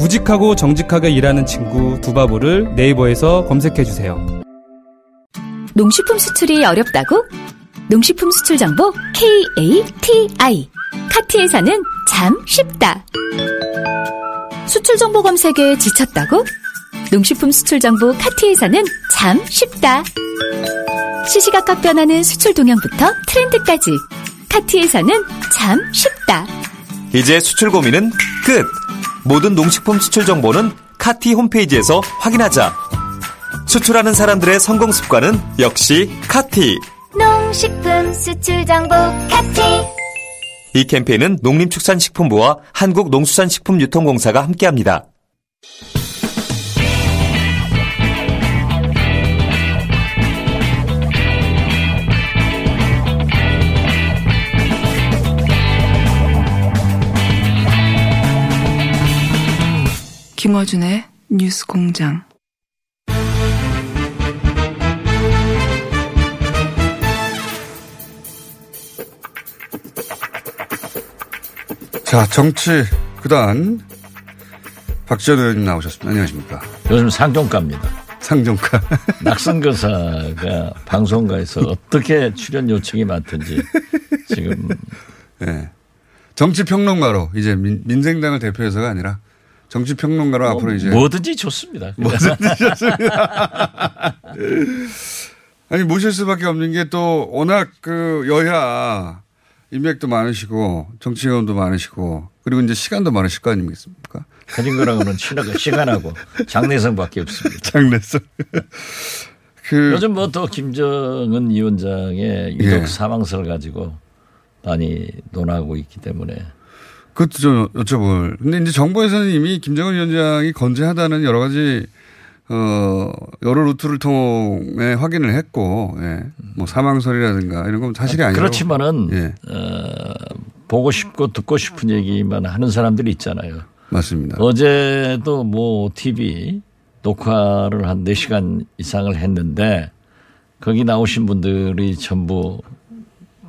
우직하고 정직하게 일하는 친구 두바보를 네이버에서 검색해 주세요. 농식품 수출이 어렵다고? 농식품 수출 정보 KATI 카티에서는 참 쉽다. 수출 정보 검색에 지쳤다고? 농식품 수출 정보 카티에서는 참 쉽다. 시시각각 변하는 수출 동향부터 트렌드까지 카티에서는 참 쉽다. 이제 수출 고민은 끝! 모든 농식품 수출 정보는 카티 홈페이지에서 확인하자. 수출하는 사람들의 성공 습관은 역시 카티. 농식품 수출 정보 카티 이 캠페인은 농림축산식품부와 한국농수산식품유통공사가 함께합니다. 김어준의 뉴스 공장. 자, 정치 구단 박지원 의원님 나오셨습니다. 안녕하십니까. 요즘 상종가입니다. 상종가. 낙선교사가 방송가에서 어떻게 출연 요청이 많든지 지금 네. 정치평론가로 이제 민, 민생당을 대표해서가 아니라 정치 평론가로 뭐, 앞으로 이제 뭐든지 좋습니다. 뭐든지 좋습니다. 아니 모실 수밖에 없는 게 또 워낙 그 여야 인맥도 많으시고 정치 경험도 많으시고 그리고 이제 시간도 많으실 거 아니겠습니까? 가진 거랑은 친하고 시간하고 장래성밖에 없습니다. 장래성. 그 요즘 뭐 또 김정은 위원장의 유독 예. 사망설 가지고 많이 논하고 있기 때문에 그것도 좀 여쭤볼. 근데 이제 정부에서는 이미 김정은 위원장이 건재하다는 여러 가지 어 여러 루트를 통해 확인을 했고, 예. 뭐 사망설이라든가 이런 건 사실이 아니고 그렇지만은 예. 어, 보고 싶고 듣고 싶은 얘기만 하는 사람들이 있잖아요. 맞습니다. 어제도 뭐 TV 녹화를 한 4시간 이상을 했는데 거기 나오신 분들이 전부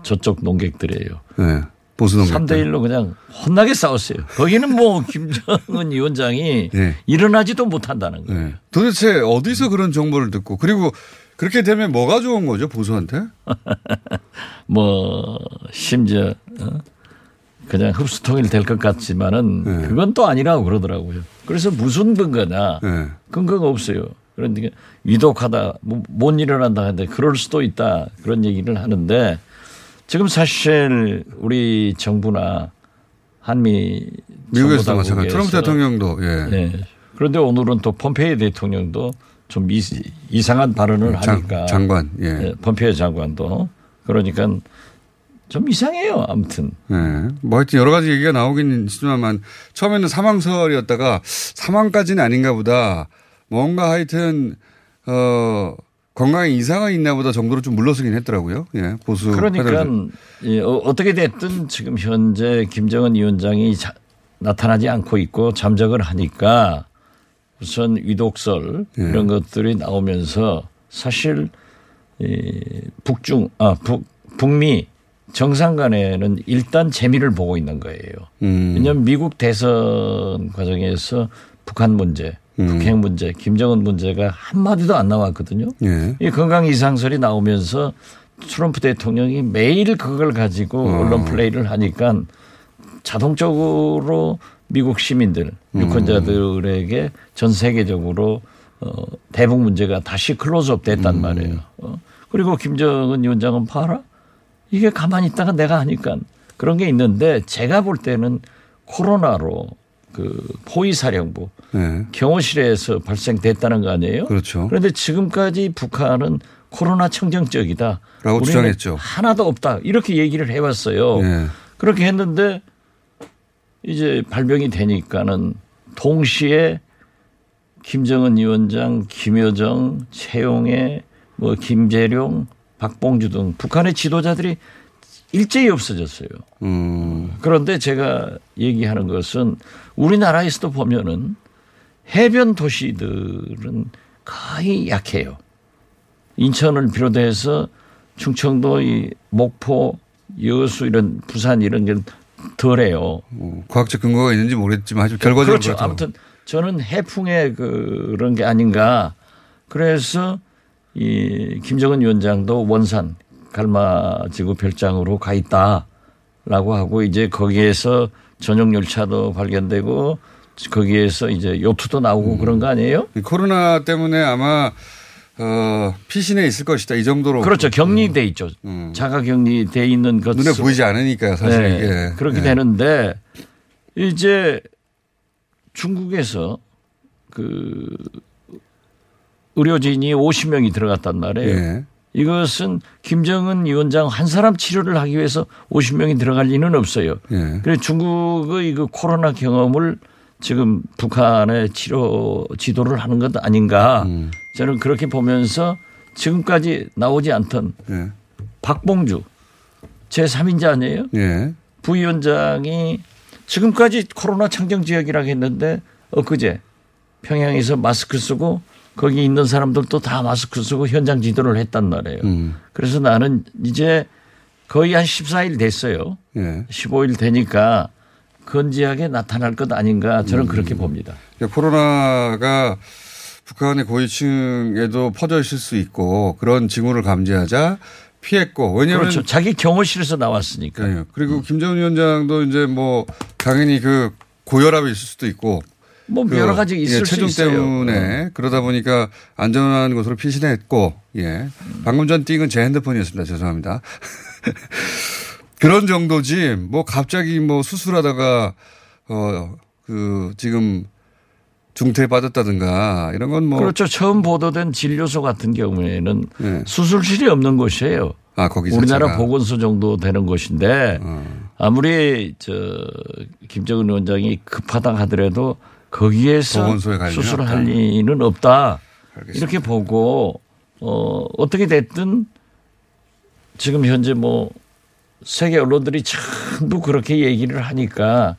저쪽 농객들이에요. 네. 보수 농객. 3대 1로 그냥 혼나게 싸웠어요. 거기는 뭐 김정은 위원장이 네. 일어나지도 못한다는 거예요. 네. 도대체 어디서 그런 정보를 듣고 그리고 그렇게 되면 뭐가 좋은 거죠 보수한테? 뭐 심지어 어? 그냥 흡수통일 될 것 같지만은 네. 그건 또 아니라고 그러더라고요. 그래서 무슨 근거냐 네. 근거가 없어요. 그러니까 위독하다 뭐, 못 일어난다 하는데 그럴 수도 있다 그런 얘기를 하는데 지금 사실 우리 정부나 한미 미국에서도 마찬가지. 트럼프 대통령도 예. 네. 그런데 오늘은 또 폼페이 대통령도 좀 이, 상한 발언을 장- 하니까 장관, 예. 네, 폼페이 장관도 그러니까 좀 이상해요. 아무튼 네. 뭐 하여튼 여러 가지 얘기가 나오긴 있지만 처음에는 사망설이었다가 사망까지는 아닌가 보다 뭔가 하여튼 어 건강에 이상이 있나 보다 정도로 좀 물러서긴 했더라고요. 예. 보수 그러니까. 예, 어, 떻게 됐든 지금 현재 김정은 위원장이 자- 나타나지 않고 있고 잠적을 하니까 우선 위독설 예. 이런 것들이 나오면서 사실 이 북중 아 북, 북미 정상 간에는 일단 재미를 보고 있는 거예요. 음. 왜냐하면 미국 대선 과정에서 북한 문제, 음. 북핵 문제, 김정은 문제가 한마디도 안 나왔거든요. 예. 이 건강 이상설이 나오면서 트럼프 대통령이 매일 그걸 가지고 어. 언론 플레이를 하니까 자동적으로 미국 시민들, 음. 유권자들에게 전 세계적으로 어, 대북 문제가 다시 클로즈업 됐단 음. 말이에요. 어. 그리고 김정은 위원장은 봐라. 이게 가만히 있다가 내가 하니까 그런 게 있는데 제가 볼 때는 코로나로 그 포위사령부 네. 경호실에서 발생됐다는 거 아니에요? 그렇죠. 그런데 지금까지 북한은 코로나 청정적이다. 라고 우리는 주장했죠. 하나도 없다. 이렇게 얘기를 해왔어요. 네. 그렇게 했는데 이제 발병이 되니까는 동시에 김정은 위원장, 김여정, 최용해, 뭐 김재룡, 박봉주 등 북한의 지도자들이 일제히 없어졌어요. 음. 그런데 제가 얘기하는 것은 우리나라에서도 보면은 해변 도시들은 거의 약해요. 인천을 비롯해서 충청도, 이 목포, 여수 이런 부산 이런 게 덜해요. 뭐 과학적 근거가 있는지 모르겠지만 아주 결과적으로 그렇죠. 아무튼 저는 해풍의 그런 게 아닌가. 그래서 이 김정은 위원장도 원산 갈마지구 별장으로 가 있다라고 하고 이제 거기에서 전용 열차도 발견되고 거기에서 이제 요트도 나오고 그런 거 아니에요? 이 코로나 때문에 아마 어, 피신해 있을 것이다. 이 정도로. 그렇죠. 격리돼 있죠. 음. 자가 격리돼 있는 것 눈에 보이지 않으니까요, 사실 네, 이게. 그렇게 네. 되는데 이제 중국에서 그 의료진이 50명이 들어갔단 말이에요. 예. 이것은 김정은 위원장 한 사람 치료를 하기 위해서 50명이 들어갈 리는 없어요. 예. 그래서 중국의 그 코로나 경험을 지금 북한의 치료 지도를 하는 것 아닌가 음. 저는 그렇게 보면서 지금까지 나오지 않던 예. 박봉주 제3인자 아니에요? 예. 부위원장이 지금까지 코로나 창정 지역이라고 했는데 엊그제 평양에서 마스크 쓰고 거기 있는 사람들도 다 마스크 쓰고 현장 지도를 했단 말이에요. 음. 그래서 나는 이제 거의 한 14일 됐어요. 예. 15일 되니까 건지하게 나타날 것 아닌가 저는 음. 그렇게 봅니다. 그러니까 코로나가 북한의 고위층에도 퍼져 있을 수 있고 그런 징후를 감지하자 피했고 왜냐하면 그렇죠. 자기 경호실에서 나왔으니까. 네. 그리고 김정은 위원장도 이제 뭐 당연히 그 고혈압이 있을 수도 있고 뭐 그 여러 가지 있을 예, 수 체중 있어요. 어. 때문에 그러다 보니까 안전한 곳으로 피신했고 예 방금 전 띵은 제 핸드폰이었습니다 죄송합니다 그런 정도지 뭐 갑자기 뭐 수술하다가 어 그 지금 중태에 빠졌다든가 이런 건 뭐 그렇죠. 처음 보도된 진료소 같은 경우에는 예. 수술실이 없는 곳이에요. 아 거기 우리나라 자체가. 보건소 정도 되는 곳인데 어. 아무리 저 김정은 위원장이 급하다 하더라도 거기에서 수술을. 할 리는 없다. 알겠습니다. 이렇게 보고 어 어떻게 됐든 지금 현재 뭐 세계 언론들이 전부 그렇게 얘기를 하니까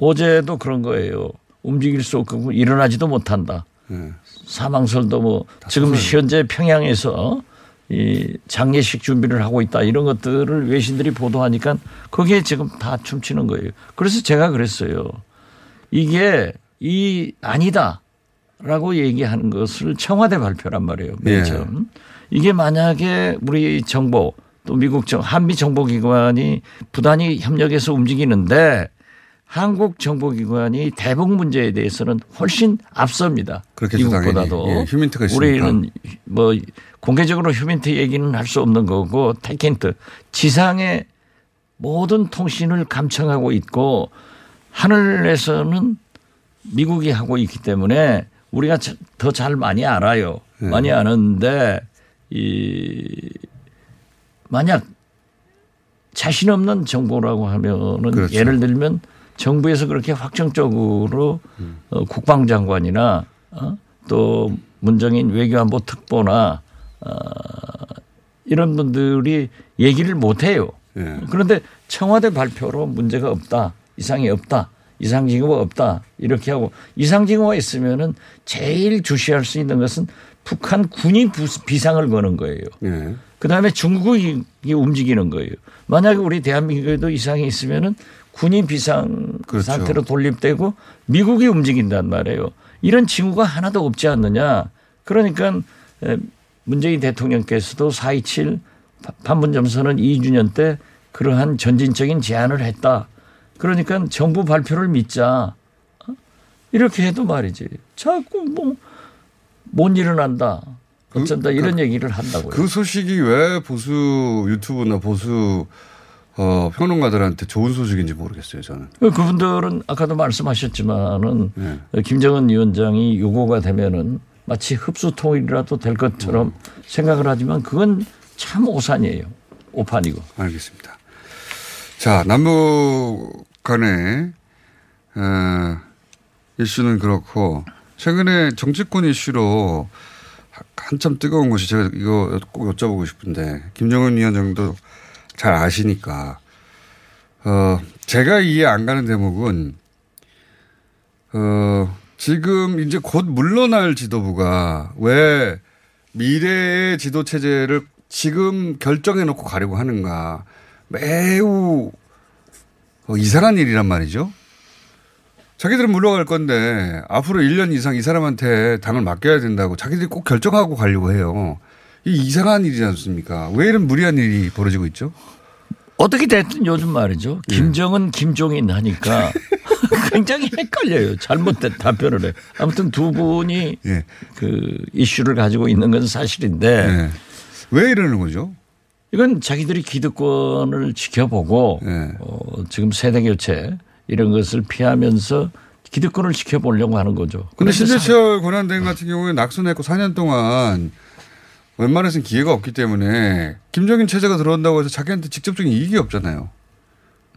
어제도 그런 거예요. 움직일 수 없고 일어나지도 못한다. 예. 사망설도 뭐 지금 현재 평양에서 이 장례식 준비를 하고 있다 이런 것들을 외신들이 보도하니까 거기에 지금 다 춤추는 거예요. 그래서 제가 그랬어요. 이게 이 아니다라고 얘기하는 것을 청와대 발표란 말이에요. 맨 예. 이게 만약에 우리 정보 또 미국 정 한미 정보기관이 부단히 협력해서 움직이는데 한국 정보기관이 대북 문제에 대해서는 훨씬 앞섭니다. 미국보다도. 예, 휴민트가 있으니까. 우리는 뭐 공개적으로 휴민트 얘기는 할 수 없는 거고 테켄트 지상의 모든 통신을 감청하고 있고 하늘에서는 미국이 하고 있기 때문에 우리가 더 잘 많이 알아요. 네. 많이 아는데 이 만약 자신 없는 정보라고 하면은 그렇죠. 예를 들면 정부에서 그렇게 확정적으로 음. 어, 국방장관이나 어? 또 문정인 외교안보 특보나 어, 이런 분들이 얘기를 못 해요. 예. 그런데 청와대 발표로 문제가 없다. 이상이 없다. 이상 징후가 없다. 이렇게 하고 이상 징후가 있으면은 제일 주시할 수 있는 것은 북한 군이 부- 비상을 거는 거예요. 예. 그 다음에 중국이 움직이는 거예요. 만약에 우리 대한민국에도 이상이 있으면은 군이 비상 그렇죠. 상태로 돌립되고 미국이 움직인단 말이에요. 이런 징후가 하나도 없지 않느냐. 그러니까 에, 문재인 대통령께서도 4.27 판문점 선언 2주년 때 그러한 전진적인 제안을 했다. 그러니까 정부 발표를 믿자. 어? 이렇게 해도 말이지. 자꾸 뭐 못 일어난다. 어쩐다 이런 얘기를 한다고요. 그 소식이 왜 보수 유튜브나 보수 어, 평론가들한테 좋은 소식인지 모르겠어요, 저는. 그분들은 아까도 말씀하셨지만은 네. 김정은 위원장이 요구가 되면은 마치 흡수 통일이라도 될 것처럼 생각을 하지만 그건 참 오산이에요. 오판이고. 알겠습니다. 자, 남북 간의 어, 이슈는 그렇고 최근에 정치권 이슈로 한참 뜨거운 것이 제가 이거 꼭 여쭤보고 싶은데 김정은 위원장도 잘 아시니까 어 제가 이해 안 가는 대목은 어 지금 이제 곧 물러날 지도부가 왜 미래의 지도 체제를 지금 결정해 놓고 가려고 하는가 매우 어, 이상한 일이란 말이죠. 자기들은 물러갈 건데 앞으로 1년 이상 이 사람한테 당을 맡겨야 된다고 자기들이 꼭 결정하고 가려고 해요. 이 이상한 일이지 않습니까? 왜 이런 무리한 일이 벌어지고 있죠? 어떻게 됐든 요즘 말이죠. 김정은, 김종인 하니까 굉장히 헷갈려요. 잘못된 답변을 해. 아무튼 두 분이 예. 그 이슈를 가지고 있는 건 사실인데 예. 왜 이러는 거죠? 이건 자기들이 기득권을 지켜보고 예. 어, 지금 세대 교체 이런 것을 피하면서 기득권을 지켜보려고 하는 거죠. 그런데 사- 신재철 권한대행 같은 경우에 낙선했고 4년 동안 웬만해서는 기회가 없기 때문에 김정인 체제가 들어온다고 해서 자기한테 직접적인 이익이 없잖아요.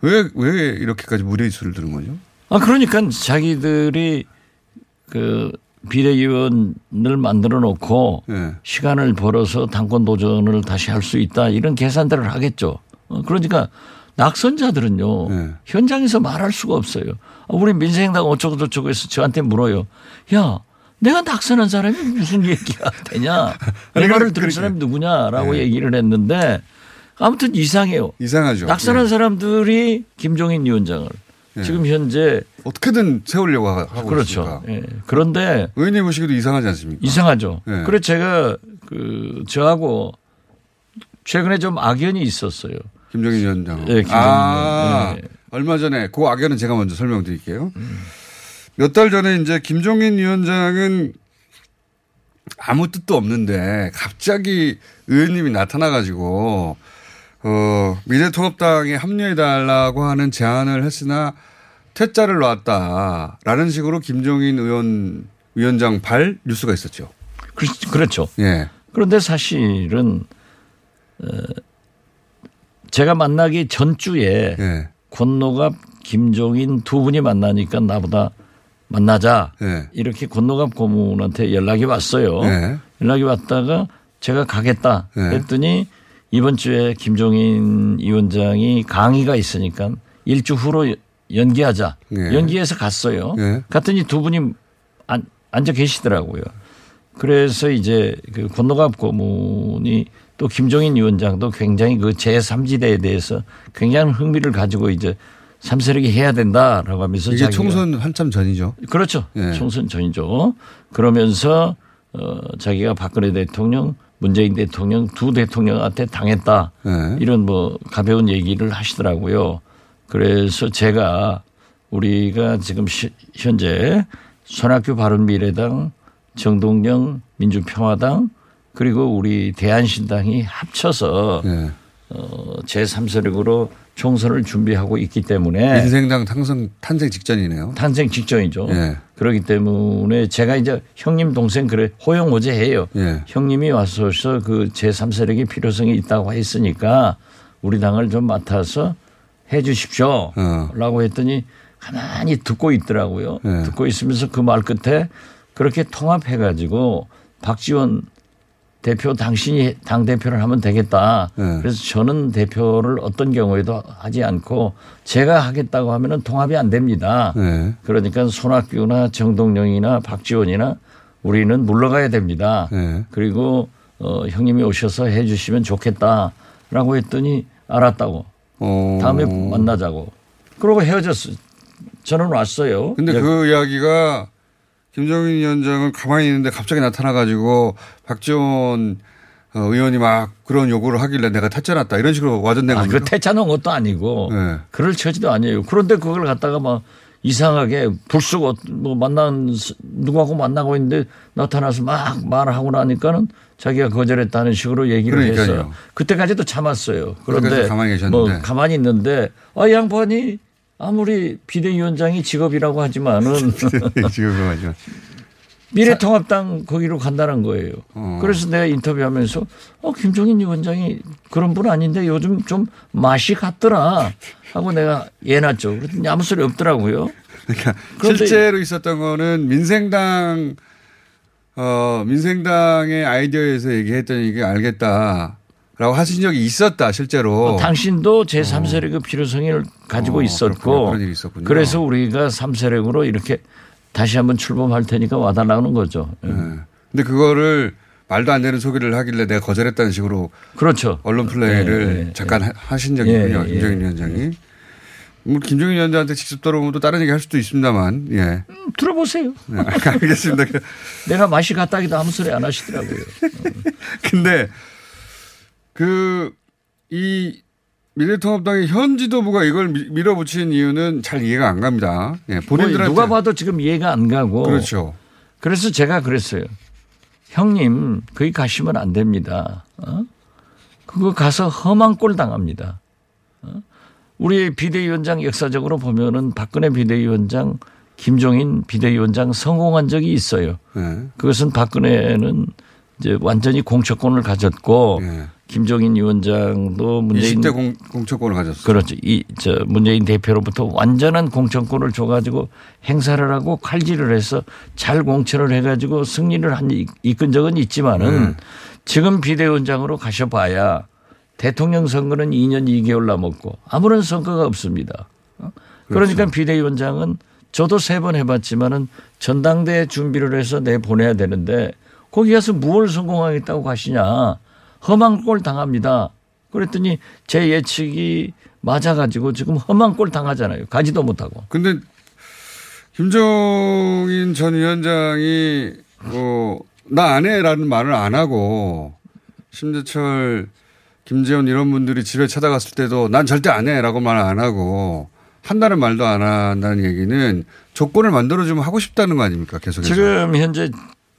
왜, 왜 이렇게까지 무리수를 두는 거죠? 아 그러니까 자기들이 그 비대위원을 만들어 놓고 예. 시간을 벌어서 당권 도전을 다시 할 수 있다 이런 계산들을 하겠죠. 어, 그러니까 낙선자들은요 네. 현장에서 말할 수가 없어요. 아, 우리 민생당 어쩌고 저쩌고 해서 저한테 물어요. 야 내가 낙선한 사람이 무슨 얘기가 되냐? 내 말을. 들은 사람이 누구냐라고 네. 얘기를 했는데 아무튼 이상해요. 이상하죠. 낙선한 예. 사람들이 김종인 위원장을 네. 지금 현재 어떻게든 세우려고 하- 하고 그렇죠. 있으니까. 예. 그런데 의원님 보시기도 이상하지 않습니까? 이상하죠. 네. 그래서 제가 그 저하고 최근에 좀 악연이 있었어요. 김정인 위원장. 예, 김정인 아. 예. 얼마 전에 그 악연은 제가 먼저 설명드릴게요. 몇달 전에 이제 김종인 위원장은 아무 뜻도 없는데 갑자기 의원님이 나타나가지고 어, 미래통합당에 합류해달라고 하는 제안을 했으나 퇴짜를 놨다라는 식으로 김종인 의원 위원장 발 뉴스가 있었죠. 그- 그렇죠. 예. 그런데 사실은 어, 제가 만나기 전주에 예. 권노갑 김종인 두 분이 만나니까 나보다 만나자 예. 이렇게 권노갑 고문한테 연락이 왔어요. 예. 연락이 왔다가 제가 가겠다 네. 했더니 이번 주에 김종인 위원장이 강의가 있으니까 일주 후로 연기하자. 네. 연기해서 갔어요. 네. 갔더니 두 분이 안, 앉아 계시더라고요. 그래서 이제 그 권노갑 고문이 또 김종인 위원장도 굉장히 그 제3지대에 대해서 굉장히 흥미를 가지고 이제 삼세력이 해야 된다라고 하면서 이게 자기가 총선 한참 전이죠. 그렇죠. 예. 총선 전이죠. 그러면서 어 자기가 박근혜 대통령, 문재인 대통령 두 대통령한테 당했다. 예. 이런 뭐 가벼운 얘기를 하시더라고요. 그래서 제가 우리가 지금 시- 현재 손학규 바른미래당, 정동영 민주평화당 그리고 우리 대한신당이 합쳐서 예. 어 제3세력으로 총선을 준비하고 있기 때문에 민생당 탄생, 탄생 직전이네요. 탄생 직전이죠. 예. 그렇기 때문에 제가 이제 형님 동생 그래 호영호제 해요. 예. 형님이 와서서 그 제3세력이 필요성이 있다고 했으니까 우리 당을 좀 맡아서 해 주십시오. 어. 라고 했더니 가만히 듣고 있더라고요. 예. 듣고 있으면서 그 말 끝에 그렇게 통합해 가지고 박지원 대표 당신이 당 대표를 하면 되겠다. 예. 그래서 저는 대표를 어떤 경우에도 하지 않고 제가 하겠다고 하면은 통합이 안 됩니다. 예. 그러니까 손학규나 정동영이나 박지원이나 우리는 물러가야 됩니다. 예. 그리고 어, 형님이 오셔서 해 주시면 좋겠다라고 했더니 알았다고. 어. 다음에 만나자고. 그러고 헤어졌어요. 저는 왔어요. 근데 예, 그 이야기가 김정인 위원장은 가만히 있는데 갑자기 나타나가지고 박지원 어, 의원이 막 그런 요구를 하길래 내가 탈퇴났다 이런 식으로 와전된 아, 겁니까? 그 태차놓은 것도 아니고 네. 그럴 처지도 아니에요. 그런데 그걸 갖다가 막 이상하게 불쑥 어- 뭐 만난 스- 누구하고 만나고 있는데 나타나서 막 말하고 나니까는 자기가 거절했다는 식으로 얘기를 그러니까요. 했어요. 그때까지도 참았어요. 그런데 가만히 계셨는데. 뭐 가만히 있는데 아, 이 양반이 아무리 비대위원장이 직업이라고 하지만은 지금 그거죠. 미래통합당 거기로 간다는 거예요. 어. 그래서 내가 인터뷰하면서 어 김종인 위원장이 그런 분 아닌데 요즘 좀 맛이 갔더라 하고 내가 예놨죠. 그랬더니 아무 소리 없더라고요. 그러니까 실제로 있었던 거는 민생당 어 민생당의 아이디어에서 얘기했던 이게 알겠다 라고 하신 적이 있었다 실제로. 어, 당신도 제3세력의 필요성을 가지고 어. 있었고 그런 일이 있었군요. 그래서 우리가 3세력으로 이렇게 다시 한번 출범할 테니까 와달라는 거죠. 예. 네. 근데 그거를 말도 안 되는 소개를 하길래 내가 거절했다는 식으로 그렇죠. 언론 플레이를 예, 예, 잠깐 하- 하신 적이 예, 있군요. 예. 김정인 위원장이. 뭐 김정인 위원장한테 직접 들어보면 또 다른 얘기 할 수도 있습니다만. 예. 음, 들어보세요. 네, 알겠습니다. 내가 맛이 갔다기도 아무 소리 안 하시더라고요. 근데 그 이 미래통합당의 현 지도부가 이걸 미- 밀어붙인 이유는 잘 이해가 안 갑니다. 예, 뭐 본인들한테 누가 봐도 지금 이해가 안 가고. 그렇죠. 그래서 제가 그랬어요. 형님 거기 가시면 안 됩니다. 어? 그거 가서 험한 꼴 당합니다. 어? 우리 비대위원장 역사적으로 보면은 박근혜 비대위원장, 김종인 비대위원장 성공한 적이 있어요. 예. 그것은 박근혜는 이제 완전히 공천권을 가졌고 예. 김종인 위원장도 문재인 20대 공, 공천권을 가졌어요. 그렇죠. 이, 저, 문재인 대표로부터 완전한 공천권을 줘가지고 행사를 하고 칼질을 해서 잘 공천을 해가지고 승리를 한, 이- 이끈 적은 있지만은 음. 지금 비대위원장으로 가셔봐야 대통령 선거는 2년 2개월 남았고 아무런 성과가 없습니다. 어? 그러니까 비대위원장은 저도 세 번 해봤지만은 전당대회 준비를 해서 내 보내야 되는데 거기 가서 무엇을 성공하겠다고 가시냐. 험한 꼴 당합니다. 그랬더니 제 예측이 맞아가지고 지금 험한 꼴 당하잖아요. 가지도 못하고. 근데 김종인 전 위원장이 뭐나 안 해라는 말을 안 하고 심재철, 김재원 이런 분들이 집에 찾아갔을 때도 난 절대 안 해라고 말 안 하고 한다는 말도 안 한다는 얘기는 조건을 만들어주면 하고 싶다는 거 아닙니까? 계속해서. 지금 현재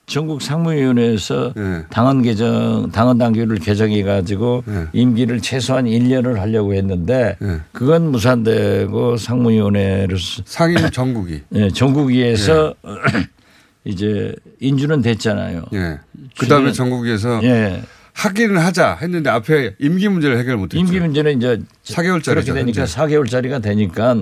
전국 상무위원회에서 네. 당헌 개정, 당헌 당규를 개정해 가지고 네. 임기를 최소한 1년을 하려고 했는데 네. 그건 무산되고 상무위원회로서 상임 전국이. 예, 전국위에서 이제 인주는 됐잖아요. 예. 그 다음에 주변에- 전국에서 예. 하기는 하자 했는데 앞에 임기 문제를 해결 못했죠. 임기 문제는 이제 4개월짜리죠. 그렇게 되니까 현재. 4개월짜리가 되니까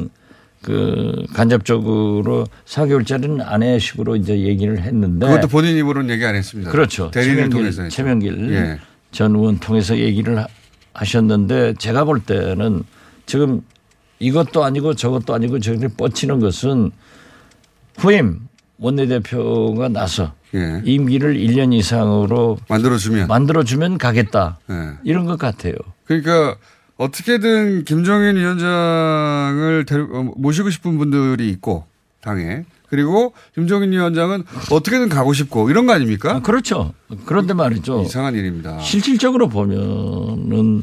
그 간접적으로 4개월짜리는 아내식으로 이제 얘기를 했는데 그것도 본인 입으로는 얘기 안 했습니다. 그렇죠. 최명길, 통해서. 최명길 예. 전 의원 통해서 얘기를 하- 하셨는데 제가 볼 때는 지금 이것도 아니고 저것도 아니고 저렇게 뻗치는 것은 후임 원내대표가 나서 예. 임기를 1년 이상으로 만들어주면. 만들어주면 가겠다. 예. 이런 것 같아요. 그러니까 어떻게든 김종인 위원장을 데려- 어, 모시고 싶은 분들이 있고 당에 그리고 김종인 위원장은 어떻게든 가고 싶고 이런 거 아닙니까? 아, 그렇죠. 그런데 말이죠. 이상한 일입니다. 실질적으로 보면은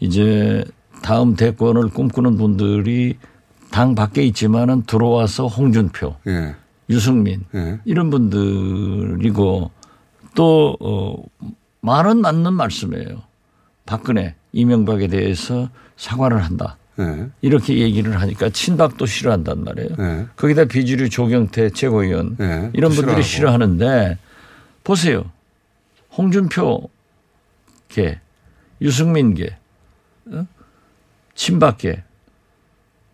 이제 다음 대권을 꿈꾸는 분들이 당 밖에 있지만은 들어와서 홍준표, 예. 유승민 예. 이런 분들이고 또 어, 말은 맞는 말씀이에요. 박근혜, 이명박에 대해서 사과를 한다. 예. 이렇게 얘기를 하니까 친박도 싫어한단 말이에요. 예. 거기다 비주류 조경태 최고위원 예. 이런 또 분들이 싫어하고. 싫어하는데 보세요. 홍준표 계, 유승민 계, 어? 친박 계,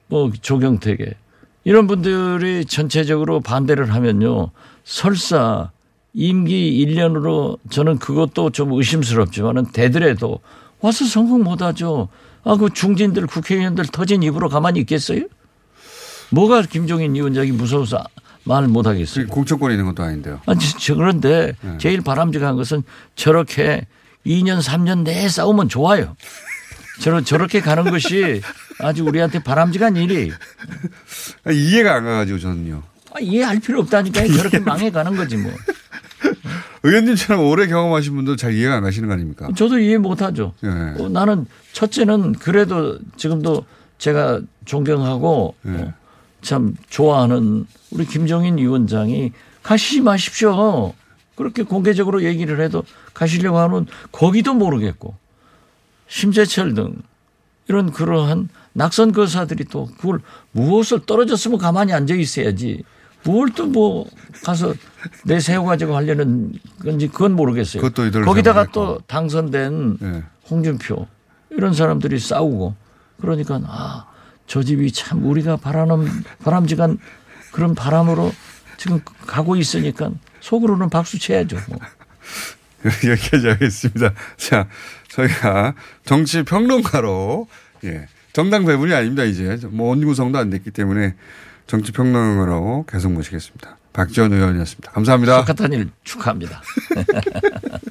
뭐 조경태 계 이런 분들이 전체적으로 반대를 하면요. 설사 임기 1년으로 저는 그것도 좀 의심스럽지만은 되더라도 와서 성공 못 하죠. 아, 그 중진들 국회의원들 터진 입으로 가만히 있겠어요? 뭐가 김종인 위원장이 무서워서 말못 하겠어요. 공천권이 있는 것도 아닌데요. 아니, 저 그런데 네. 제일 바람직한 것은 저렇게 2년, 3년 내에 싸우면 좋아요. 저러, 저렇게 가는 것이 아주 우리한테 바람직한 일이. 아, 이해가 안 가가지고 저는요. 아, 이해할 필요 없다니까요. 저렇게 망해 가는 거지 뭐. 의원님처럼 오래 경험하신 분도 잘 이해가 안 가시는 거 아닙니까? 저도 이해 못 하죠. 예. 어, 나는 첫째는 그래도 지금도 제가 존경하고 예. 어, 참 좋아하는 우리 김정인 위원장이 가시지 마십시오. 그렇게 공개적으로 얘기를 해도 가시려고 하는 거기도 모르겠고 심재철 등 이런 그러한 낙선 거사들이 또 그걸 무엇을 떨어졌으면 가만히 앉아 있어야지 뭘 또 뭐 가서 내세워 가지고 하려는 건지 그건 모르겠어요. 거기다가. 또 당선된 예. 홍준표 이런 사람들이 싸우고 그러니까 아, 저 집이 참 우리가 바라는 바람직한 그런 바람으로 지금 가고 있으니까 속으로는 박수 쳐야죠. 뭐. 여기까지 하겠습니다. 자, 저희가 정치 평론가로, 예. 정당 배분이 아닙니다, 이제. 뭐, 온 구성도 안 됐기 때문에 정치 평론가로 계속 모시겠습니다. 박지원 의원이었습니다. 감사합니다. 똑같은 일 축하합니다.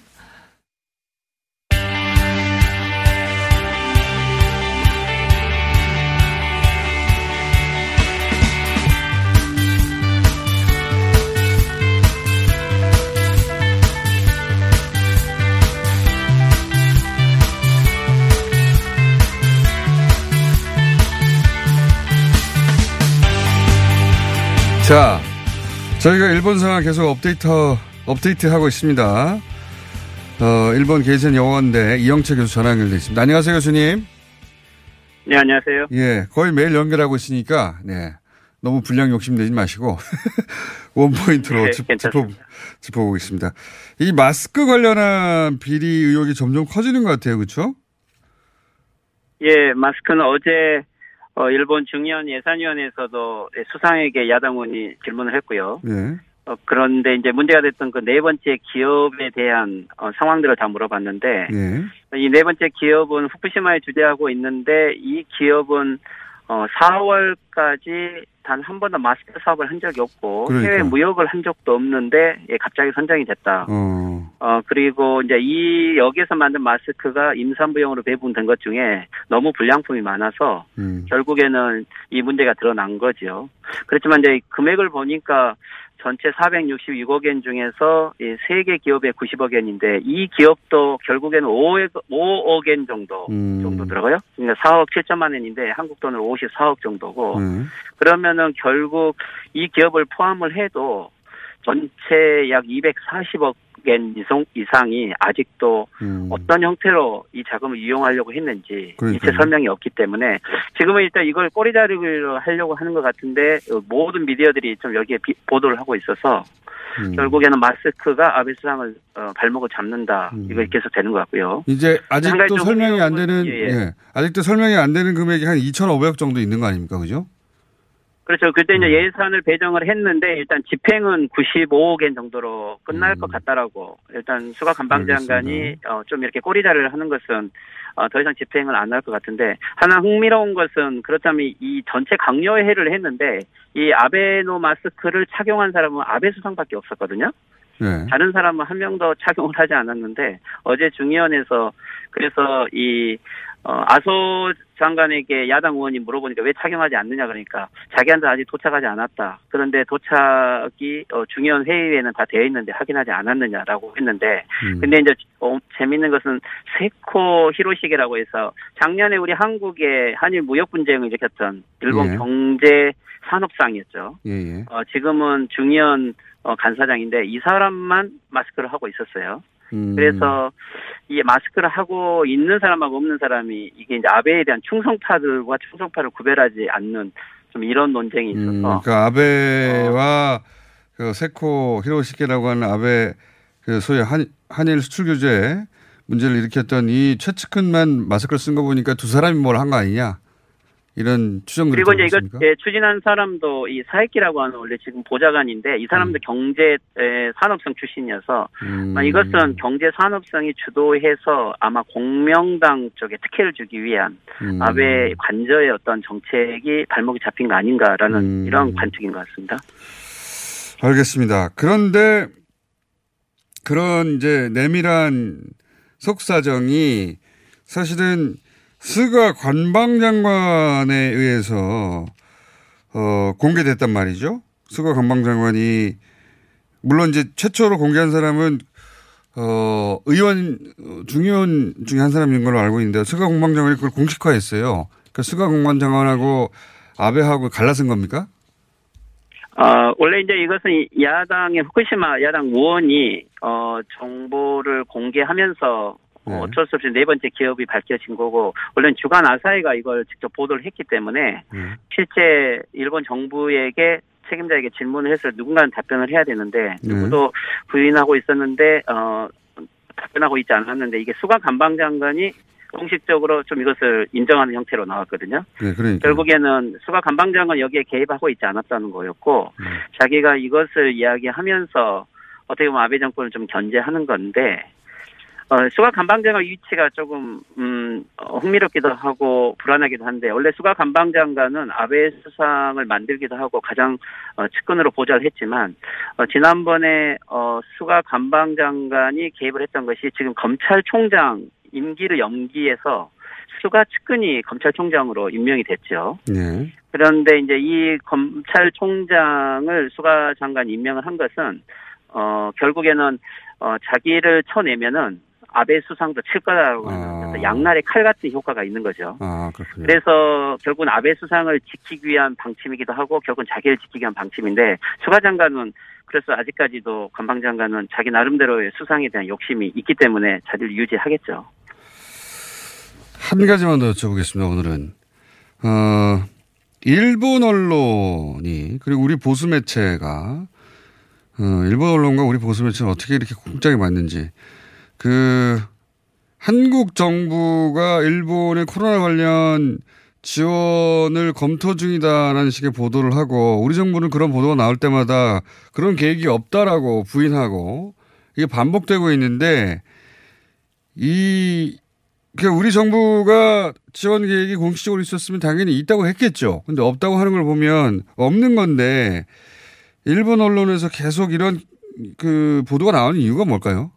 저희가 일본 상황 계속 업데이트, 업데이트하고 있습니다. 어, 일본 게이센 영어원대 이영채 교수 전화 연결돼 있습니다. 안녕하세요, 교수님. 네, 안녕하세요. 예, 거의 매일 연결하고 있으니까, 네. 너무 불량 욕심내지 마시고, 원포인트로 네, 짚, 짚어. 짚어보겠습니다. 이 마스크 관련한 비리 의혹이 점점 커지는 것 같아요, 그렇죠? 예, 마스크는 어제 어, 일본 중의원 예산위원회에서도 수상에게 야당 의원이 질문을 했고요. 예. 어, 그런데 이제 문제가 됐던 그 네 번째 기업에 대한 어, 상황들을 다 물어봤는데 예. 이네 번째 기업은 후쿠시마에 주재하고 있는데 이 기업은 어, 4월까지 단 한 번도 마스크 사업을 한 적이 없고 그러니까. 해외 무역을 한 적도 없는데 예, 갑자기 선정이 됐다. 어, 어, 그리고 이제 이 여기에서 만든 마스크가 임산부용으로 배분된 것 중에 너무 불량품이 많아서 음. 결국에는 이 문제가 드러난 거죠. 그렇지만 이제 금액을 보니까 전체 466억 엔 중에서 이 세 개 기업에 90억 엔인데 이 기업도 결국에는 5억, 5억 엔 정도 음. 정도 들어가요. 그러니까 4억 7천만 엔인데 한국 돈으로 54억 정도고 네. 그러면은 결국 이 기업을 포함을 해도 전체 약 240억 엔 이상- 이상이 아직도 음. 어떤 형태로 이 자금을 이용하려고 했는지 그러니까요. 이체 설명이 없기 때문에 지금은 일단 이걸 꼬리자르기로 하려고 하는 것 같은데 어, 모든 미디어들이 좀 여기에 비- 보도를 하고 있어서 음. 결국에는 마스크가 아베 수상을 어, 발목을 잡는다 음. 이거 계속 되는 것 같고요. 이제 아직도 좀 설명이 안 되는, 건- 예, 예. 예. 아직도 설명이 안 되는 금액이 한 2,500억 정도 있는 거 아닙니까? 그죠? 그렇죠. 그때 이제 음. 예산을 배정을 했는데 일단 집행은 95억 엔 정도로 끝날 음. 것 같다라고 일단 수가 알겠습니다. 어, 좀 이렇게 꼬리자를 하는 것은 어, 더 이상 집행을 안 할 것 같은데 하나 흥미로운 것은 그렇다면 이 전체 강요회를 했는데 이 아베노 마스크를 착용한 사람은 아베 수상밖에 없었거든요. 예. 다른 사람은 한 명도 착용을 하지 않았는데 어제 중의원에서 그래서 이 어, 아소 장관에게 야당 의원이 물어보니까 왜 착용하지 않느냐 그러니까 자기한테 아직 도착하지 않았다. 그런데 도착이 어, 중의원 회의에는 다 되어 있는데 확인하지 않았느냐라고 했는데 음. 근데 이제 어, 재밌는 것은 세코 히로시게라고 해서 작년에 우리 한국에 한일 무역 분쟁을 일으켰던 일본 예. 경제 산업상이었죠. 예, 예. 어, 지금은 중의원 어, 간사장인데 이 사람만 마스크를 하고 있었어요. 음. 그래서 이 마스크를 하고 있는 사람하고 없는 사람이 이게 이제 아베에 대한 충성파들과 충성파를 구별하지 않는 좀 이런 논쟁이 음, 있어서. 그러니까 아베와 그 세코 히로시케라고 하는 아베 그 소위 한, 한일 수출 규제 문제를 일으켰던 이 최측근만 마스크를 쓴 거 보니까 두 사람이 뭘 한 거 아니냐 이런 추정들이 그리고 이제 이거? 예, 추진한 사람도 이 사이키라고 하는 원래 지금 보좌관인데 이 사람도 경제 에, 산업성 출신이어서 음. 아, 이것은 경제 산업성이 주도해서 아마 공명당 쪽에 특혜를 주기 위한 음. 아베 관저의 어떤 정책이 발목이 잡힌 거 아닌가라는 음. 이런 관측인 것 같습니다. 알겠습니다. 그런데 그런 이제 내밀한 속사정이 사실은 스가 관방장관에 의해서 어, 공개됐단 말이죠. 스가 관방장관이 물론 이제 최초로 공개한 사람은 어, 의원 어, 중의원 중에 한 사람인 걸로 알고 있는데 스가 관방장관이 그걸 공식화했어요. 그러니까 스가 관방장관하고 아베하고 갈라선 겁니까? 어, 원래 이제 이것은 이 야당의 후쿠시마 야당 의원이 어, 정보를 공개하면서 어, 네. 어쩔 수 없이 네 번째 기업이 밝혀진 거고 원래는 주간 아사히가 이걸 직접 보도를 했기 때문에 네. 실제 일본 정부에게 책임자에게 질문을 해서 누군가는 답변을 해야 되는데 네. 누구도 부인하고 있었는데 어 답변하고 있지 않았는데 이게 수가 관방장관이 공식적으로 좀 이것을 인정하는 형태로 나왔거든요. 네, 그러니까. 결국에는 수가 관방장은 여기에 개입하고 있지 않았다는 거였고 네. 자기가 이것을 이야기하면서 어떻게 보면 아베 정권을 좀 견제하는 건데 어, 수가 관방장의 위치가 조금 음, 어, 흥미롭기도 하고 불안하기도 한데 원래 수가 관방장관은 아베 수상을 만들기도 하고 가장 어, 측근으로 보좌를 했지만 어, 지난번에 어, 수가 관방장관이 개입을 했던 것이 지금 검찰총장 임기를 연기해서 수가 측근이 검찰총장으로 임명이 됐죠. 네. 그런데 이제 이 검찰총장을 수가 장관이 임명을 한 것은 어 결국에는 어 자기를 쳐내면은 아베 수상도 칠 거다라고 하는 아. 양날의 칼 같은 효과가 있는 거죠. 아. 그래서 결국은 아베 수상을 지키기 위한 방침이기도 하고 결국은 자기를 지키기 위한 방침인데 수가 장관은 그래서 아직까지도 관방장관은 자기 나름대로의 수상에 대한 욕심이 있기 때문에 자리를 유지하겠죠. 한 가지만 더 여쭤보겠습니다, 오늘은. 어, 일본 언론이, 그리고 우리 보수 매체가, 어, 일본 언론과 우리 보수 매체는 어떻게 이렇게 공짝이 맞는지, 그, 한국 정부가 일본의 코로나 관련 지원을 검토 중이다라는 식의 보도를 하고, 우리 정부는 그런 보도가 나올 때마다 그런 계획이 없다라고 부인하고, 이게 반복되고 있는데, 이, 그러니까 우리 정부가 지원 계획이 공식적으로 있었으면 당연히 있다고 했겠죠. 근데 없다고 하는 걸 보면 없는 건데 일본 언론에서 계속 이런 그 보도가 나오는 이유가 뭘까요?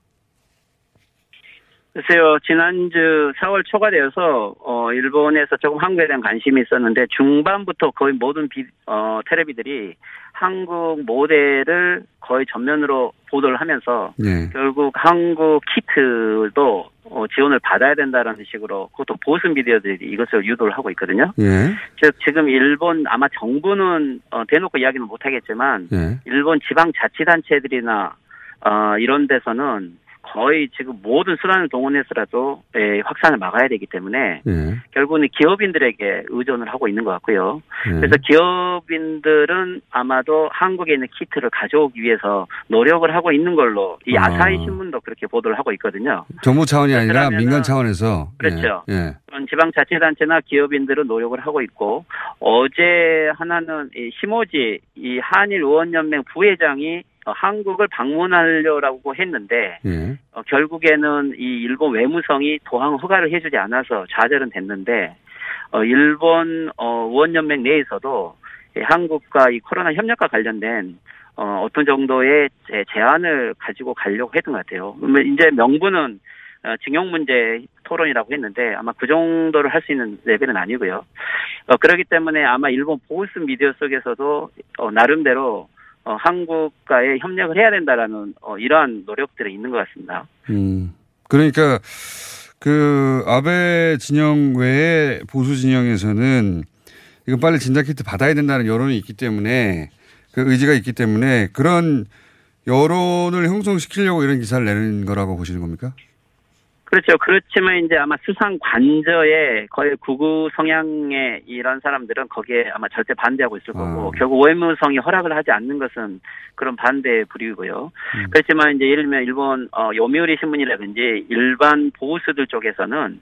글쎄요, 지난 주 4월 초가 되어서, 어, 일본에서 조금 한국에 대한 관심이 있었는데, 중반부터 거의 모든 비, 어, 텔레비들이 한국 모델을 거의 전면으로 보도를 하면서, 네. 결국 한국 키트도 어, 지원을 받아야 된다라는 식으로, 그것도 보수 미디어들이 이것을 유도를 하고 있거든요. 예. 즉, 지금 일본 아마 정부는 어, 대놓고 이야기는 못하겠지만, 예. 일본 지방자치단체들이나 어, 이런 데서는 거의 지금 모든 수단을 동원해서라도 예, 확산을 막아야 되기 때문에 예. 결국은 기업인들에게 의존을 하고 있는 것 같고요. 예. 그래서 기업인들은 아마도 한국에 있는 키트를 가져오기 위해서 노력을 하고 있는 걸로 이 아. 아사히 신문도 그렇게 보도를 하고 있거든요. 정부 차원이 아니라 민간 차원에서. 그렇죠. 예. 예. 그런 지방자치단체나 기업인들은 노력을 하고 있고 어제 하나는 이 시모지 이 한일 의원연맹 부회장이 어, 한국을 방문하려고 했는데 예. 어, 결국에는 이 일본 외무성이 도항 허가를 해주지 않아서 좌절은 됐는데 어, 일본 어, 의원연맹 내에서도 이 한국과 이 코로나 협력과 관련된 어, 어떤 정도의 제, 제안을 가지고 가려고 했던 것 같아요. 그러면 이제 명분은 어, 징용 문제 토론이라고 했는데 아마 그 정도를 할 수 있는 레벨은 아니고요. 어, 그렇기 때문에 아마 일본 보수 미디어 속에서도 어, 나름대로 어, 한국과의 협력을 해야 된다라는 어, 이러한 노력들이 있는 것 같습니다. 음. 그러니까 그 아베 진영 외에 보수 진영에서는 이거 빨리 진단키트 받아야 된다는 여론이 있기 때문에 그 의지가 있기 때문에 그런 여론을 형성시키려고 이런 기사를 내는 거라고 보시는 겁니까? 그렇죠. 그렇지만 이제 아마 수상 관저에 거의 구구 성향의 이런 사람들은 거기에 아마 절대 반대하고 있을 거고 아. 결국 외무성이 허락을 하지 않는 것은 그런 반대의 부류고요. 음. 그렇지만 이제 예를 들면 일본 어, 요미우리 신문이라든지 일반 보수들 쪽에서는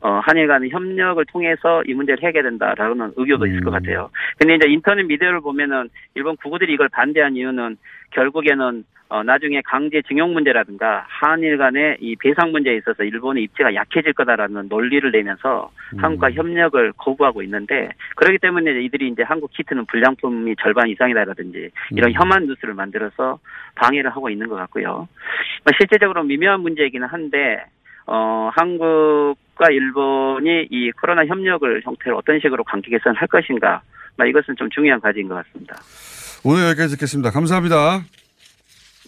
어, 한일 간의 협력을 통해서 이 문제를 해결된다라는 의견도 있을 것 음. 같아요. 근데 이제 인터넷 미디어를 보면은 일본 구구들이 이걸 반대한 이유는 결국에는 어, 나중에 강제 징용 문제라든가 한일 간의 이 배상 문제에 있어서 일본의 입지가 약해질 거다라는 논리를 내면서 음. 한국과 협력을 거부하고 있는데 그렇기 때문에 이들이 이제 한국 키트는 불량품이 절반 이상이다라든지 이런 음. 혐한 뉴스를 만들어서 방해를 하고 있는 것 같고요. 뭐 실제적으로 미묘한 문제이기는 한데 어, 한국과 일본이 이 코로나 협력을 형태로 어떤 식으로 관계 개선할 것인가, 뭐 이것은 좀 중요한 과제인 것 같습니다. 오늘 여기까지 듣겠습니다. 감사합니다.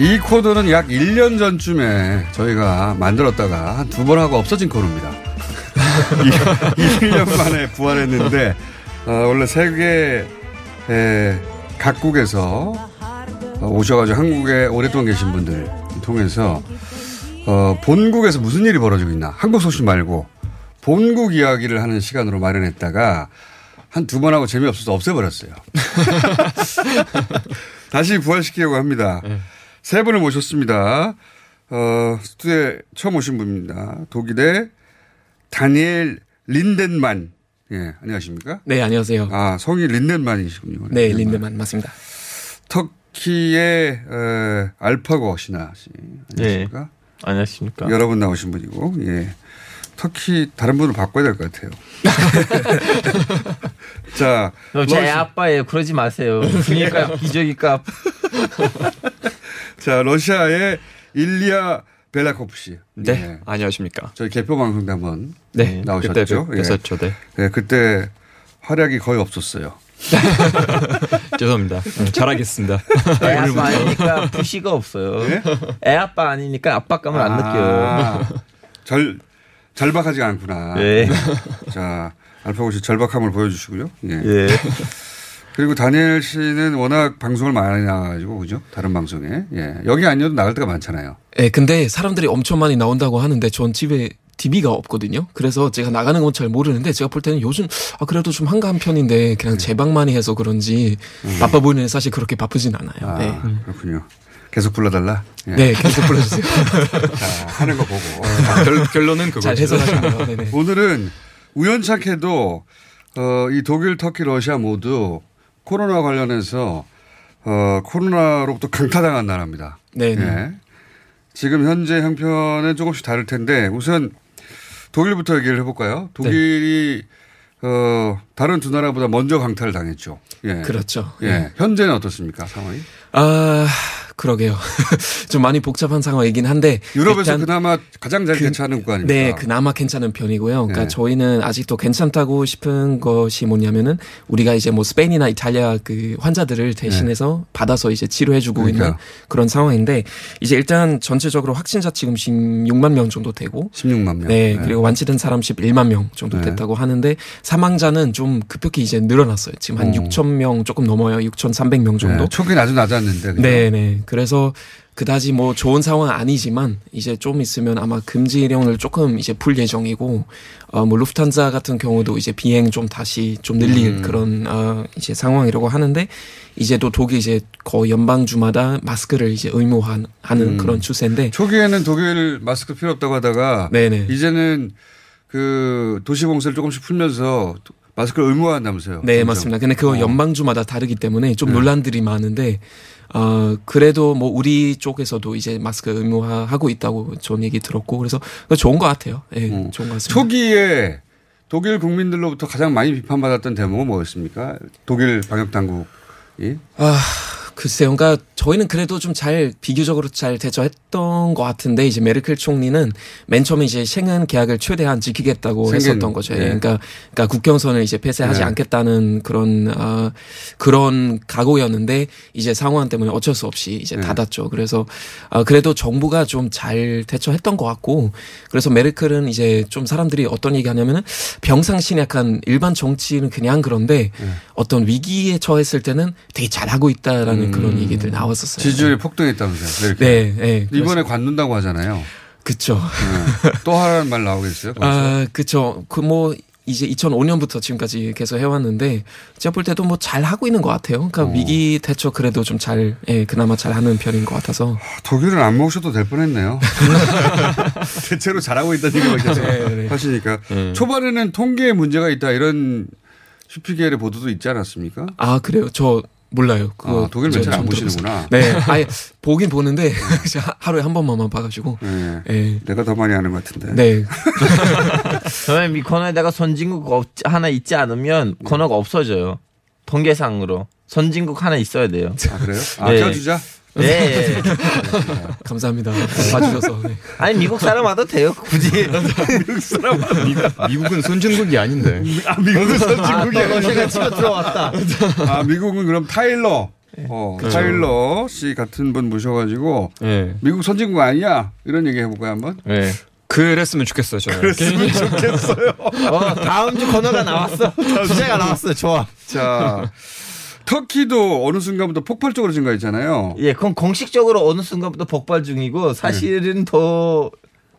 이 코드는 약 1년 전쯤에 저희가 만들었다가 한 두 번 하고 없어진 코드입니다. 1년 만에 부활했는데, 어, 원래 세계 에, 각국에서 어, 오셔가지고 한국에 오랫동안 계신 분들 통해서 어, 본국에서 무슨 일이 벌어지고 있나 한국 소식 말고 본국 이야기를 하는 시간으로 마련했다가 한 두 번 하고 재미없어서 없애버렸어요. 다시 부활시키려고 합니다. 세 분을 모셨습니다. 어, 스튜디오에 처음 오신 분입니다. 독일의 다니엘 린덴만. 예, 안녕하십니까? 네, 안녕하세요. 아, 성이 린덴만이시군요. 네, 린덴만 맞습니다. 터키의 에, 알파고 신하 씨. 안녕하십니까? 네. 안녕하십니까. 여러 분 나오신 분이고, 예. 터키 다른 분을 바꿔야 될 것 같아요. 자, 제 러시- 아빠예요. 그러지 마세요. 분위기가 기저귀값. 자, 러시아의 일리아 벨라코프 씨. 네, 예. 안녕하십니까. 저희 개표 방송 때 한번 네, 나오셨죠. 그때 뵀- 뵀었죠, 네. 예, 그때 활약이 거의 없었어요. 죄송합니다. 네, 잘하겠습니다. 애 아빠 아니니까 부시가 없어요. 애 아빠 아니니까 압박감을 안 느껴요. 절, 절박하지가 않구나. 네. 자, 알파고 씨 절박함을 보여주시고요. 예. 예. 그리고 다니엘 씨는 워낙 방송을 많이 나가가지고, 그죠? 다른 방송에. 예. 여기 아니어도 나갈 때가 많잖아요. 네, 근데 사람들이 엄청 많이 나온다고 하는데 전 집에 TV가 없거든요. 그래서 제가 나가는 건 잘 모르는데 제가 볼 때는 요즘 아 그래도 좀 한가한 편인데 그냥 제 방만이 해서 그런지 바빠 보이는 사실 그렇게 바쁘진 않아요. 아, 네. 그렇군요. 계속 불러달라? 예. 네, 계속 불러주세요. 자, 하는 거 보고. 결- 결론은 그거죠. 잘 해석하셨네요. 오늘은 우연찮게도, 어, 이 독일, 터키, 러시아 모두 코로나 관련해서, 어, 코로나로부터 강타당한 나라입니다. 네네. 예. 지금 현재 형편은 조금씩 다를 텐데, 우선 독일부터 얘기를 해볼까요? 독일이, 어, 다른 두 나라보다 먼저 강타를 당했죠. 예. 그렇죠. 예. 네. 현재는 어떻습니까, 상황이? 아 그러게요. 좀 많이 복잡한 상황이긴 한데 유럽에서 일단 그나마 가장 잘 그- 괜찮은 국가 아닙니까? 네, 그나마 괜찮은 편이고요. 그러니까 네. 저희는 아직도 괜찮다고 싶은 것이 뭐냐면은 우리가 이제 뭐 스페인이나 이탈리아 그 환자들을 대신해서 받아서 이제 치료해주고 네. 그러니까. 있는 그런 상황인데 이제 일단 전체적으로 확진자 지금 16만 명 정도 되고 16만 명. 네, 네. 그리고 완치된 사람 11만 명 정도 네. 됐다고 하는데 사망자는 좀 급격히 이제 늘어났어요. 지금 한 어. 6천 명 조금 넘어요. 6,300명 정도. 네, 초기는 아주 낮았는데. 그죠? 네, 네. 그래서 그다지 뭐 좋은 상황은 아니지만 이제 좀 있으면 아마 금지령을 조금 이제 풀 예정이고 어뭐 루프탄자 같은 경우도 이제 비행 좀 다시 좀 늘릴 음. 그런 어 이제 상황이라고 하는데 이제 또 독일 이제 거의 연방주마다 마스크를 이제 의무화하는 음. 그런 추세인데 초기에는 독일 마스크 필요 없다고 하다가 네네. 이제는 그 도시 공세를 조금씩 풀면서 마스크를 의무화한다면서요. 네, 점점. 맞습니다. 근데 그거 어. 연방주마다 다르기 때문에 좀 네. 논란들이 많은데, 어, 그래도 뭐 우리 쪽에서도 이제 마스크 의무화하고 있다고 전 얘기 들었고, 그래서 좋은 것 같아요. 예, 좋은 것 같습니다. 초기에 독일 국민들로부터 가장 많이 비판받았던 대목은 뭐였습니까? 독일 방역 당국이 아, 글쎄요. 그러니까 저희는 그래도 좀 잘 비교적으로 잘 대처했던 것 같은데 이제 메르켈 총리는 맨 처음에 이제 생은 계약을 최대한 지키겠다고 생긴, 했었던 거죠. 예. 네. 그러니까 그러니까 국경선을 이제 폐쇄하지 네. 않겠다는 그런 어 그런 각오였는데 이제 상황 때문에 어쩔 수 없이 이제 네. 닫았죠. 그래서 아 그래도 정부가 좀 잘 대처했던 것 같고 그래서 메르켈은 이제 좀 사람들이 어떤 얘기하냐면은 평상시는 약간 일반 정치는 그냥 그런데 네. 어떤 위기에 처했을 때는 되게 잘하고 있다라는 음. 그런 얘기들 나왔었어요. 지지율이 폭등했다면서요. 이렇게. 네, 네. 이번에 관둔다고 하잖아요. 그쵸. 네. 또 하라는 말 나오겠어요? 벌써? 아, 그쵸. 그 뭐, 이제 2005년부터 지금까지 계속 해왔는데 제가 볼 때도 뭐 잘 하고 있는 것 같아요. 그러니까 위기 대처 그래도 좀 잘, 예, 그나마 잘 하는 편인 것 같아서. 독일은 안 모셔도 될 뻔했네요. 대체로 잘하고 있다는 얘기만 계속 네, 네. 하시니까 초반에는 통계에 문제가 있다 이런 슈피겔의 보도도 있지 않았습니까? 아 그래요? 저 몰라요. 그거 아, 독일 저 매체를 안 보시는구나. 네, 아예 보긴 보는데 하루에 한 번만 봐가지고. 네. 예. 내가 더 많이 하는 것 같은데. 네. 저는 이 코너에다가 선진국 없, 하나 있지 않으면 코너가 없어져요. 통계상으로 선진국 하나 있어야 돼요. 아 그래요? 아 껴주자. 네. 감사합니다. 봐주셔서. 네. 아니 미국 사람 와도 돼요. 굳이 미국 사람 미국은 선진국이 아닌데. 아 미국은 아, 선진국이 또 러시아가 치고 들어왔다. 아 미국은 그럼 타일러. 어, 그렇죠. 타일러 씨 같은 분 모셔가지고 예. 미국 선진국 아니야 이런 얘기 해볼까요 한번? 네. 그랬으면 좋겠어요, 저는. 그랬으면 좋겠어요. 어, 다음 주 코너가 나왔어. 주제가 나왔어. 좋아. 자, 터키도 어느 순간부터 폭발적으로 증가했잖아요. 예, 그건 공식적으로 어느 순간부터 폭발 중이고 사실은 더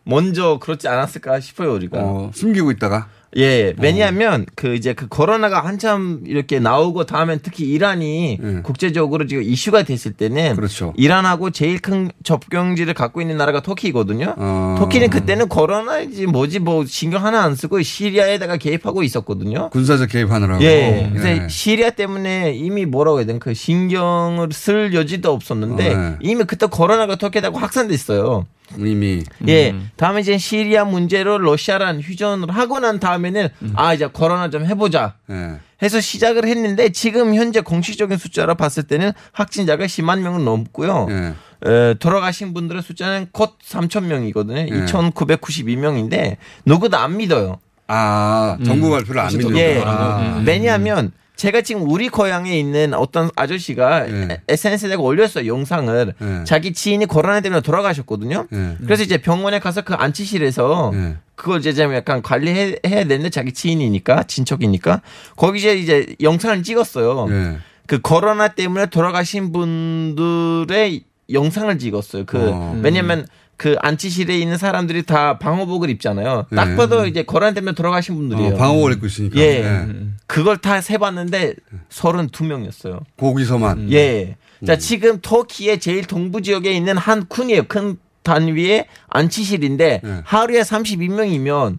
먼저 그렇지 않았을까 싶어요 우리가. 어, 숨기고 있다가. 예, 왜냐하면 그 이제 그 코로나가 한참 이렇게 나오고 다음엔 특히 이란이 국제적으로 지금 이슈가 됐을 때는 그렇죠. 이란하고 제일 큰 접경지를 갖고 있는 나라가 터키거든요. 어. 터키는 그때는 코로나지 뭐지 뭐 신경 하나 안 쓰고 시리아에다가 개입하고 있었거든요. 군사적 개입하느라고. 예. 그래서 예. 시리아 때문에 이미 뭐라고 해야 되나 그 신경을 쓸 여지도 없었는데 어, 네. 이미 그때 코로나가 터키에다가 확산됐어요. 이미. 예. 다음에 이제 시리아 문제로 러시아랑 휴전을 하고 난 다음에는 아 이제 코로나 좀 해보자. 예. 해서 시작을 했는데 지금 현재 공식적인 숫자로 봤을 때는 확진자가 10만 명은 넘고요. 예. 에, 돌아가신 분들의 숫자는 곧 3천 명이거든요. 예. 2,992명인데 누구도 안 믿어요. 아, 정부 발표를 안 믿는 예. 아. 왜냐하면 제가 지금 우리 고향에 있는 어떤 아저씨가 SNS에다가 올렸어요 영상을 예. 자기 지인이 코로나 때문에 돌아가셨거든요. 예. 그래서 이제 병원에 가서 그 안치실에서 예. 그걸 이제 좀 약간 관리해야 되는데 자기 지인이니까 친척이니까 거기서 이제 영상을 찍었어요. 예. 그 코로나 때문에 돌아가신 분들의 영상을 찍었어요. 그 어. 왜냐면 그 안치실에 있는 사람들이 다 방호복을 입잖아요. 딱 예. 봐도 이제 코로나 때문에 돌아가신 분들이에요. 어, 방어를 입고 있으니까. 예. 예. 그걸 다 세봤는데 32명이었어요. 거기서만. 예. 음. 자, 지금 터키의 제일 동부 지역에 있는 한 쿤이에요. 큰 단위의 안치실인데 예. 하루에 32명이면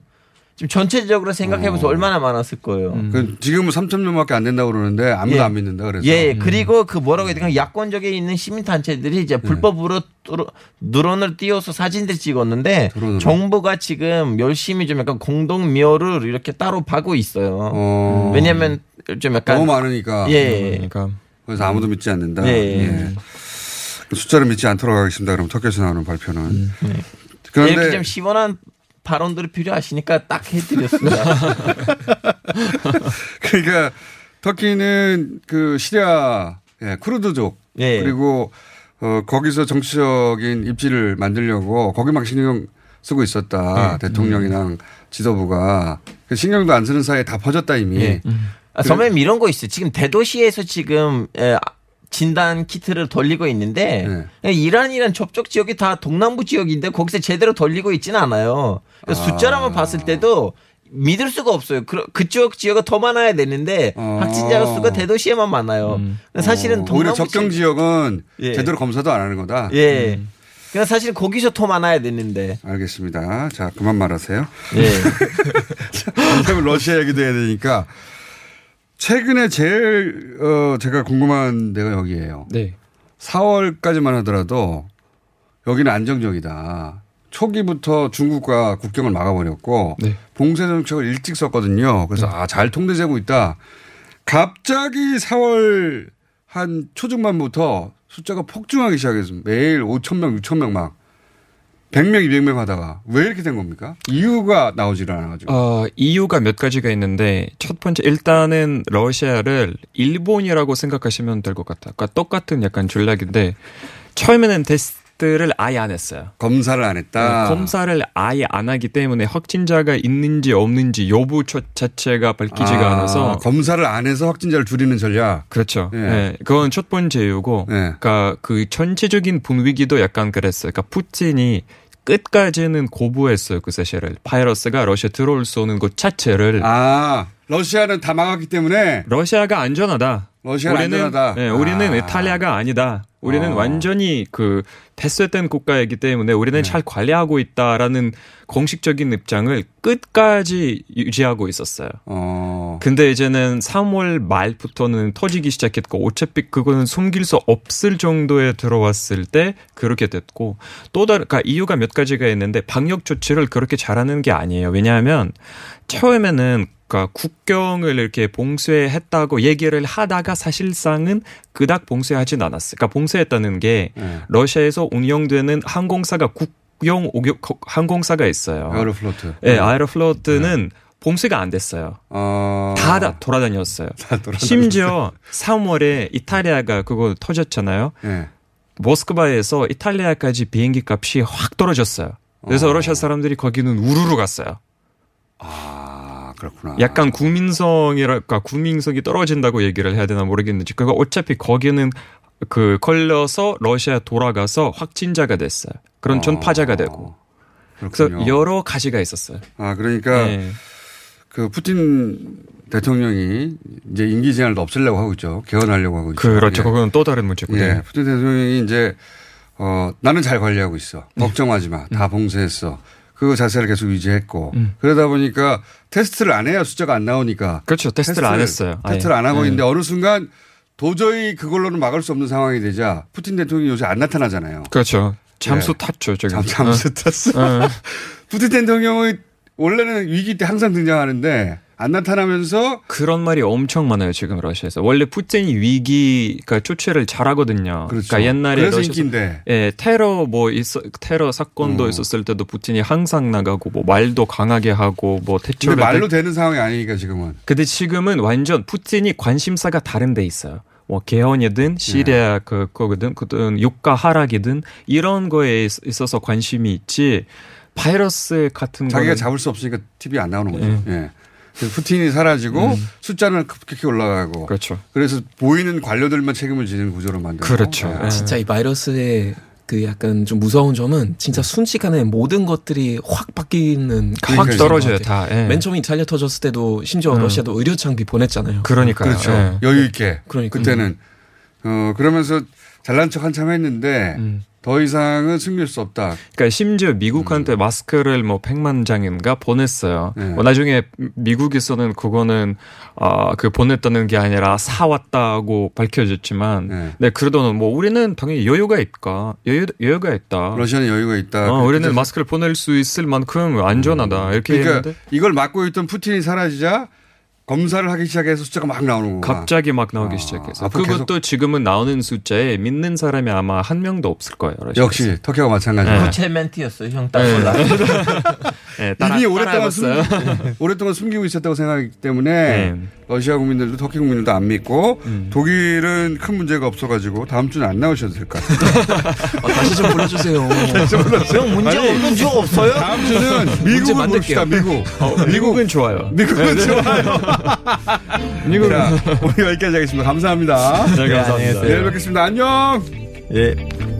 지금 전체적으로 생각해보세요. 어. 얼마나 많았을 거예요. 그 지금은 3천 명밖에 안 된다고 그러는데 아무도 예. 안 믿는다 그래서. 예, 그리고 그 뭐라고 해야 되나 야권적에 있는 시민단체들이 이제 불법으로 뚜루- 드론을 띄워서 사진들 찍었는데 드론으로? 정부가 지금 열심히 좀 약간 공동묘를 이렇게 따로 파고 있어요. 어. 왜냐면 좀 약간 너무 많으니까. 예. 그러니까 그래서 아무도 믿지 않는다. 예. 예. 그 숫자를 믿지 않도록 하겠습니다. 그럼 터키에서 나오는 발표는. 음. 이렇게 그런데 좀 시원한 발언들이 필요하시니까 딱 해드렸습니다. 그러니까 터키는 그 시리아 예, 쿠르드족 예. 그리고 어, 거기서 정치적인 입지를 만들려고 거기만 신경 쓰고 있었다. 예. 대통령이랑 지도부가 그 신경도 안 쓰는 사이에 다 퍼졌다 이미. 예. 아, 선배님 이런 거 있어요. 지금 대도시에서 지금 에, 진단 키트를 돌리고 있는데 네. 이란이란 접촉 지역이 다 동남부 지역인데 거기서 제대로 돌리고 있지는 않아요. 그래서 아. 숫자로만 봤을 때도 믿을 수가 없어요. 그, 그쪽 지역은 더 많아야 되는데 확진자 수가 대도시에만 많아요. 근데 사실은 어, 오히려 동남부 적정 지역은 예. 제대로 검사도 안 하는 거다. 예. 그냥 사실 거기서 더 많아야 되는데. 알겠습니다. 자, 그만 말하세요. 예. 러시아 얘기도 해야 되니까 최근에 제일 어 제가 궁금한 데가 여기예요. 네. 4월까지만 하더라도 여기는 안정적이다. 초기부터 중국과 국경을 막아버렸고 네. 봉쇄 정책을 일찍 썼거든요. 그래서 아잘 통제되고 있다. 갑자기 4월 한 초중반부터 숫자가 폭증하기 시작했습니다. 매일 5천 명, 6천 명 막 100명, 200명 하다가 왜 이렇게 된 겁니까? 이유가 나오질 않아가지고. 어, 이유가 몇 가지가 있는데 첫 번째 일단은 러시아를 일본이라고 생각하시면 될 것 같아요. 그러니까 똑같은 약간 전략인데 처음에는 테스트를 아예 안 했어요. 검사를 안 했다. 네, 검사를 아예 안 하기 때문에 확진자가 있는지 없는지 여부 저- 자체가 밝히지가 아, 않아서 검사를 안 해서 확진자를 줄이는 전략. 그렇죠. 예. 예, 그건 첫 번째 이유고, 그러니까 그 전체적인 분위기도 약간 그랬어요. 그러니까 푸틴이 끝까지는 거부했어요 그 사실을. 바이러스가 러시아 들어올 수 없는 것 자체를. 아 러시아는 다 막았기 때문에 러시아가 안전하다. 러시아는 우리는, 안전하다. 네, 우리는 아. 이탈리아가 아니다. 우리는 어. 완전히 그 패스된 국가이기 때문에 우리는 잘 관리하고 있다라는 공식적인 입장을 끝까지 유지하고 있었어요. 어. 근데 이제는 3월 말부터는 터지기 시작했고 어차피 그거는 숨길 수 없을 정도에 들어왔을 때 그렇게 됐고 또 다른 그러니까 이유가 몇 가지가 있는데 방역 조치를 그렇게 잘하는 게 아니에요. 왜냐하면 처음에는 그러니까 국경을 이렇게 봉쇄했다고 얘기를 하다가 사실상은 그닥 봉쇄하진 않았어요. 그러니까 봉쇄했다는 게 네. 러시아에서 운영되는 항공사가 국영 항공사가 있어요. 에어로플로트. 네, 아에로플로트는 봉쇄가 안 됐어요. 어. 다, 다 돌아다녔어요. 심지어 3월에 이탈리아가 그거 터졌잖아요. 네. 모스크바에서 이탈리아까지 비행기 값이 확 떨어졌어요. 그래서 어. 러시아 사람들이 거기는 우르르 갔어요. 아 그렇구나. 약간 국민성이랄까 국민성이 떨어진다고 얘기를 해야 되나 모르겠는지 그거 어차피 거기는 그 걸려서 러시아 돌아가서 확진자가 됐어요. 그런 전파자가 되고. 그래서 그렇군요. 여러 가지가 있었어요. 아 그러니까 네. 그 푸틴 대통령이 이제 임기 제한을 없애려고 하고 있죠. 개헌하려고 하고 있죠. 그렇죠. 예. 그건 또 다른 문제고. 예. 네. 푸틴 대통령이 이제 어 나는 잘 관리하고 있어. 걱정하지 마. 다 봉쇄했어. 그 자세를 계속 유지했고 음. 그러다 보니까 테스트를 안 해야 숫자가 안 나오니까 그렇죠. 테스트를 안 했어요. 아예. 테스트를 안 하고 네. 있는데 어느 순간 도저히 그걸로는 막을 수 없는 상황이 되자 푸틴 대통령이 요새 안 나타나잖아요. 그렇죠. 잠수 예. 탔죠. 저기. 잠, 잠수 탔어. 어. 푸틴 대통령이 원래는 위기 때 항상 등장하는데 안 나타나면서 그런 말이 엄청 많아요 지금 러시아에서 원래 푸틴이 위기가 조치를 잘하거든요. 그렇죠. 러니까 옛날에 인기인데. 예 테러 뭐 있어 테러 사건도 음. 있었을 때도 푸틴이 항상 나가고 뭐 말도 강하게 하고 뭐 근데 대처를 말로 대- 되는 상황이 아니니까 지금은. 근데 지금은 완전 푸틴이 관심사가 다른 데 있어요. 뭐 개헌이든 시리아 그 거거든 그든 유가 하락이든 이런 거에 있- 있어서 관심이 있지 바이러스 같은 자기가 거는 잡을 수 없으니까 TV 안 나오는 거죠. 예. 예. 그래서 푸틴이 사라지고 음. 숫자는 급격히 올라가고. 그렇죠. 그래서 보이는 관료들만 책임을 지는 구조로 만들고. 그렇죠. 예. 진짜 이 바이러스의 그 약간 좀 무서운 점은 진짜 순식간에 모든 것들이 확 바뀌는 확 떨어져요. 다. 예. 맨 처음에 이탈리아 터졌을 때도 심지어 음. 러시아도 의료 장비 보냈잖아요. 그러니까요. 그렇죠. 예. 여유 있게. 그러니까. 그때는 어 그러면서 잘난 척 한참 했는데 음. 더 이상은 숨길 수 없다. 그러니까 심지어 미국한테 마스크를 뭐 100만 장인가 보냈어요. 네. 뭐 나중에 미국에서는 그거는 아그 보냈다는 게 아니라 사왔다고 밝혀졌지만, 네. 네, 그래도 뭐 우리는 당연히 여유가 있까 여유 여유가 있다. 러시아는 여유가 있다. 어, 우리는 마스크를 보낼 수 있을 만큼 안전하다 이렇게 그러니까 했는데 이걸 막고 있던 푸틴이 사라지자 검사를 하기 시작해서 숫자가 막 나오는 거야. 갑자기 막 나오기 아, 시작해서 그것도 지금은 나오는 숫자에 믿는 사람이 아마 한 명도 없을 거예요. 러시아에서. 역시 터키와 마찬가지로. 네. 호체 멘트였어요. 형딱 네. 몰라. 네, 따라, 이미 오랫동안, 숨. 오랫동안 숨기고 있었다고 생각하기 때문에 네. 러시아 국민들도 터키 국민들도 안 믿고 음. 독일은 큰 문제가 없어가지고 다음 주는 안 나오셔도 될 것 같아요. 아, 다시 좀 불러주세요. 형 문제 아니, 없는 적 없어요? 다음 주는 미국을. 봅시다. 미국. 어, 미국은 좋아요. 미국은 좋아요. 미국 자, 오늘 여기까지 하겠습니다. 감사합니다. 네, 감사합니다. 내일 뵙겠습니다. 안녕. 예.